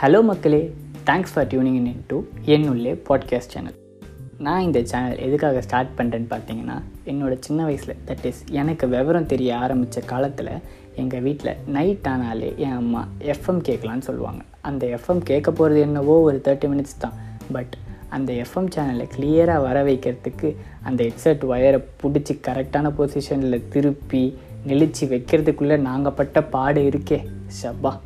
Hello மக்களே. Thanks for tuning in to Ennulle podcast channel நான் இந்த சேனல் எதுக்காக ஸ்டார்ட் பண்ணுறேன்னு பார்த்தீங்கன்னா என்னோட சின்ன வயசில் தட் இஸ் எனக்கு விவரம் தெரிய ஆரம்பித்த காலத்தில் எங்கள் வீட்டில் நைட் ஆனாலே என் அம்மா எஃப்எம் கேட்கலான்னு சொல்லுவாங்க. அந்த எஃப்எம் கேட்க போகிறது என்னவோ ஒரு தேர்ட்டி மினிட்ஸ் தான். பட் அந்த எஃப்எம் சேனலை கிளியராக வர வைக்கிறதுக்கு அந்த ஹெட்செட் ஒயரை பிடிச்சி கரெக்டான பொசிஷனில் திருப்பி நெளிச்சு வைக்கிறதுக்குள்ளே நாங்கள் பட்ட பாடு இருக்கே. ஷப்பா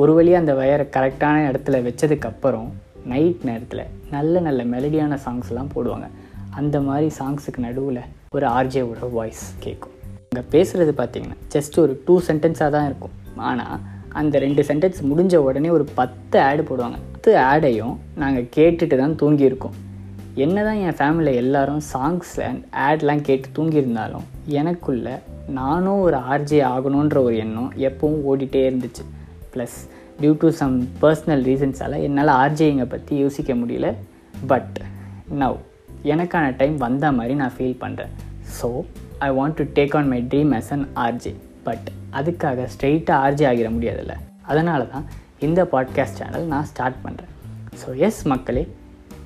ஒரு வழியாக அந்த வயரை கரெக்டான இடத்துல வச்சதுக்கப்புறம் நைட் நேரத்தில் நல்ல நல்ல மெலடியான சாங்ஸ்லாம் போடுவாங்க. அந்த மாதிரி சாங்ஸுக்கு நடுவில் ஒரு ஆர்ஜேவோட வாய்ஸ் கேட்கும் அங்கே பேசுகிறது பார்த்தீங்கன்னா ஜஸ்ட் ஒரு டூ சென்டென்ஸாக தான் இருக்கும். ஆனால் அந்த ரெண்டு சென்டென்ஸ் முடிஞ்ச உடனே ஒரு பத்து ஆடு போடுவாங்க. பத்து ஆடையும் நாங்கள் கேட்டுட்டு தான் தூங்கியிருக்கோம். என்ன தான் என் ஃபேமிலியில் எல்லாரும் சாங்ஸ் அண்ட் ஆட்லாம் கேட்டு தூங்கியிருந்தாலும் எனக்குள்ள நானும் ஒரு ஆர்ஜே ஆகணுன்ற ஒரு எண்ணம் எப்பவும் ஓடிட்டே இருந்துச்சு. Plus due to some personal ரீசன்ஸால் என்னால் ஆர்ஜேயிங்கை பற்றி யோசிக்க முடியல. பட் நவ் எனக்கான டைம் வந்த மாதிரி நான் ஃபீல் பண்ணுறேன் so I want to take on my dream as an RJ but அதுக்காக ஸ்ட்ரெயிட்டாக ஆர்ஜே ஆகிட முடியாதுல்ல. அதனால தான் இந்த பாட்காஸ்ட் சேனல் நான் ஸ்டார்ட் பண்ணுறேன் ஸோ எஸ் மக்களே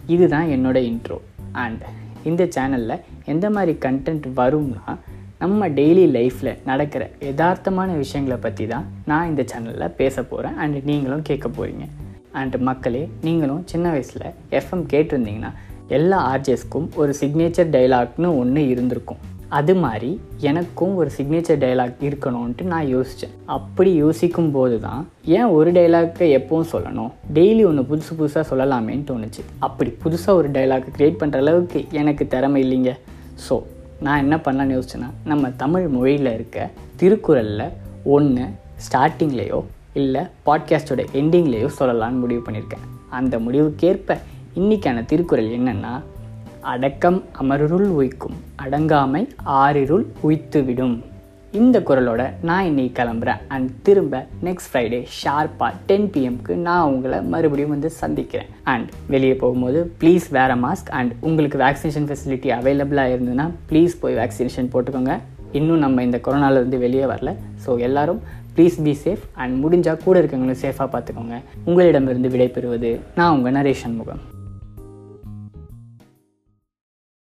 இதுதான் என்னோட இன்ட்ரோ அண்ட் இந்த சேனலில் எந்த மாதிரி கண்டென்ட் வரும்னா நம்ம டெய்லி லைஃப்பில் நடக்கிற யதார்த்தமான விஷயங்களை பற்றி தான் நான் இந்த சேனலில் பேச போகிறேன் அண்ட் நீங்களும் கேட்க போகிறீங்க அண்ட் மக்களே நீங்களும் சின்ன வயசில் எஃப்எம் கேட்டிருந்தீங்கன்னா எல்லா ஆர்ஜிஎஸ்க்கும் ஒரு சிக்னேச்சர் டைலாக்னு ஒன்று இருந்திருக்கும். அது மாதிரி எனக்கும் ஒரு சிக்னேச்சர் டைலாக் இருக்கணும்ன்ட்டு நான் யோசித்தேன் அப்படி யோசிக்கும் போது தான் ஏன் ஒரு டைலாக்கை எப்பவும் சொல்லணும்? டெய்லி ஒன்று புதுசு புதுசாக சொல்லலாமேன்னு தோணுச்சு. அப்படி புதுசாக ஒரு டைலாக் க்ரியேட் பண்ணுற அளவுக்கு எனக்கு திறமை இல்லைங்க. ஸோ நான் என்ன பண்ணலான்னு யோசிச்சேன்னா நம்ம தமிழ் மொழியில் இருக்க திருக்குறளில் ஒன்று ஸ்டார்டிங்லேயோ இல்லை பாட்காஸ்டோட எண்டிங்லேயோ சொல்லலான்னு முடிவு பண்ணியிருக்கேன். அந்த முடிவுக்கேற்ப இன்றைக்கான திருக்குறள் என்னென்னா அடக்கம் அமருள் உய்க்கும் அடங்காமை ஆறிருள் உய்த்துவிடும். இந்த குரலோட நான் இன்னைக்கு கிளம்புறேன். அண்ட் திரும்ப நெக்ஸ்ட் ஃப்ரைடே ஷார்ப்பாக டென் பிஎம்க்கு நான் உங்களை மறுபடியும் வந்து சந்திக்கிறேன். அண்ட் வெளியே போகும்போது ப்ளீஸ் வேற மாஸ்க் அண்ட் உங்களுக்கு வேக்சினேஷன் ஃபெசிலிட்டி அவைலபிளாக இருந்ததுன்னா ப்ளீஸ் போய் வேக்சினேஷன் போட்டுக்கோங்க. இன்னும் நம்ம இந்த கொரோனாவிலேருந்து வெளியே வரல. ஸோ எல்லாரும் ப்ளீஸ் பி சேஃப் அண்ட் முடிஞ்சால் கூட இருக்கவங்களும் சேஃபாக பார்த்துக்கோங்க. உங்களிடமிருந்து விடைபெறுவது நான் உங்கள் நரேஷன் முகம்.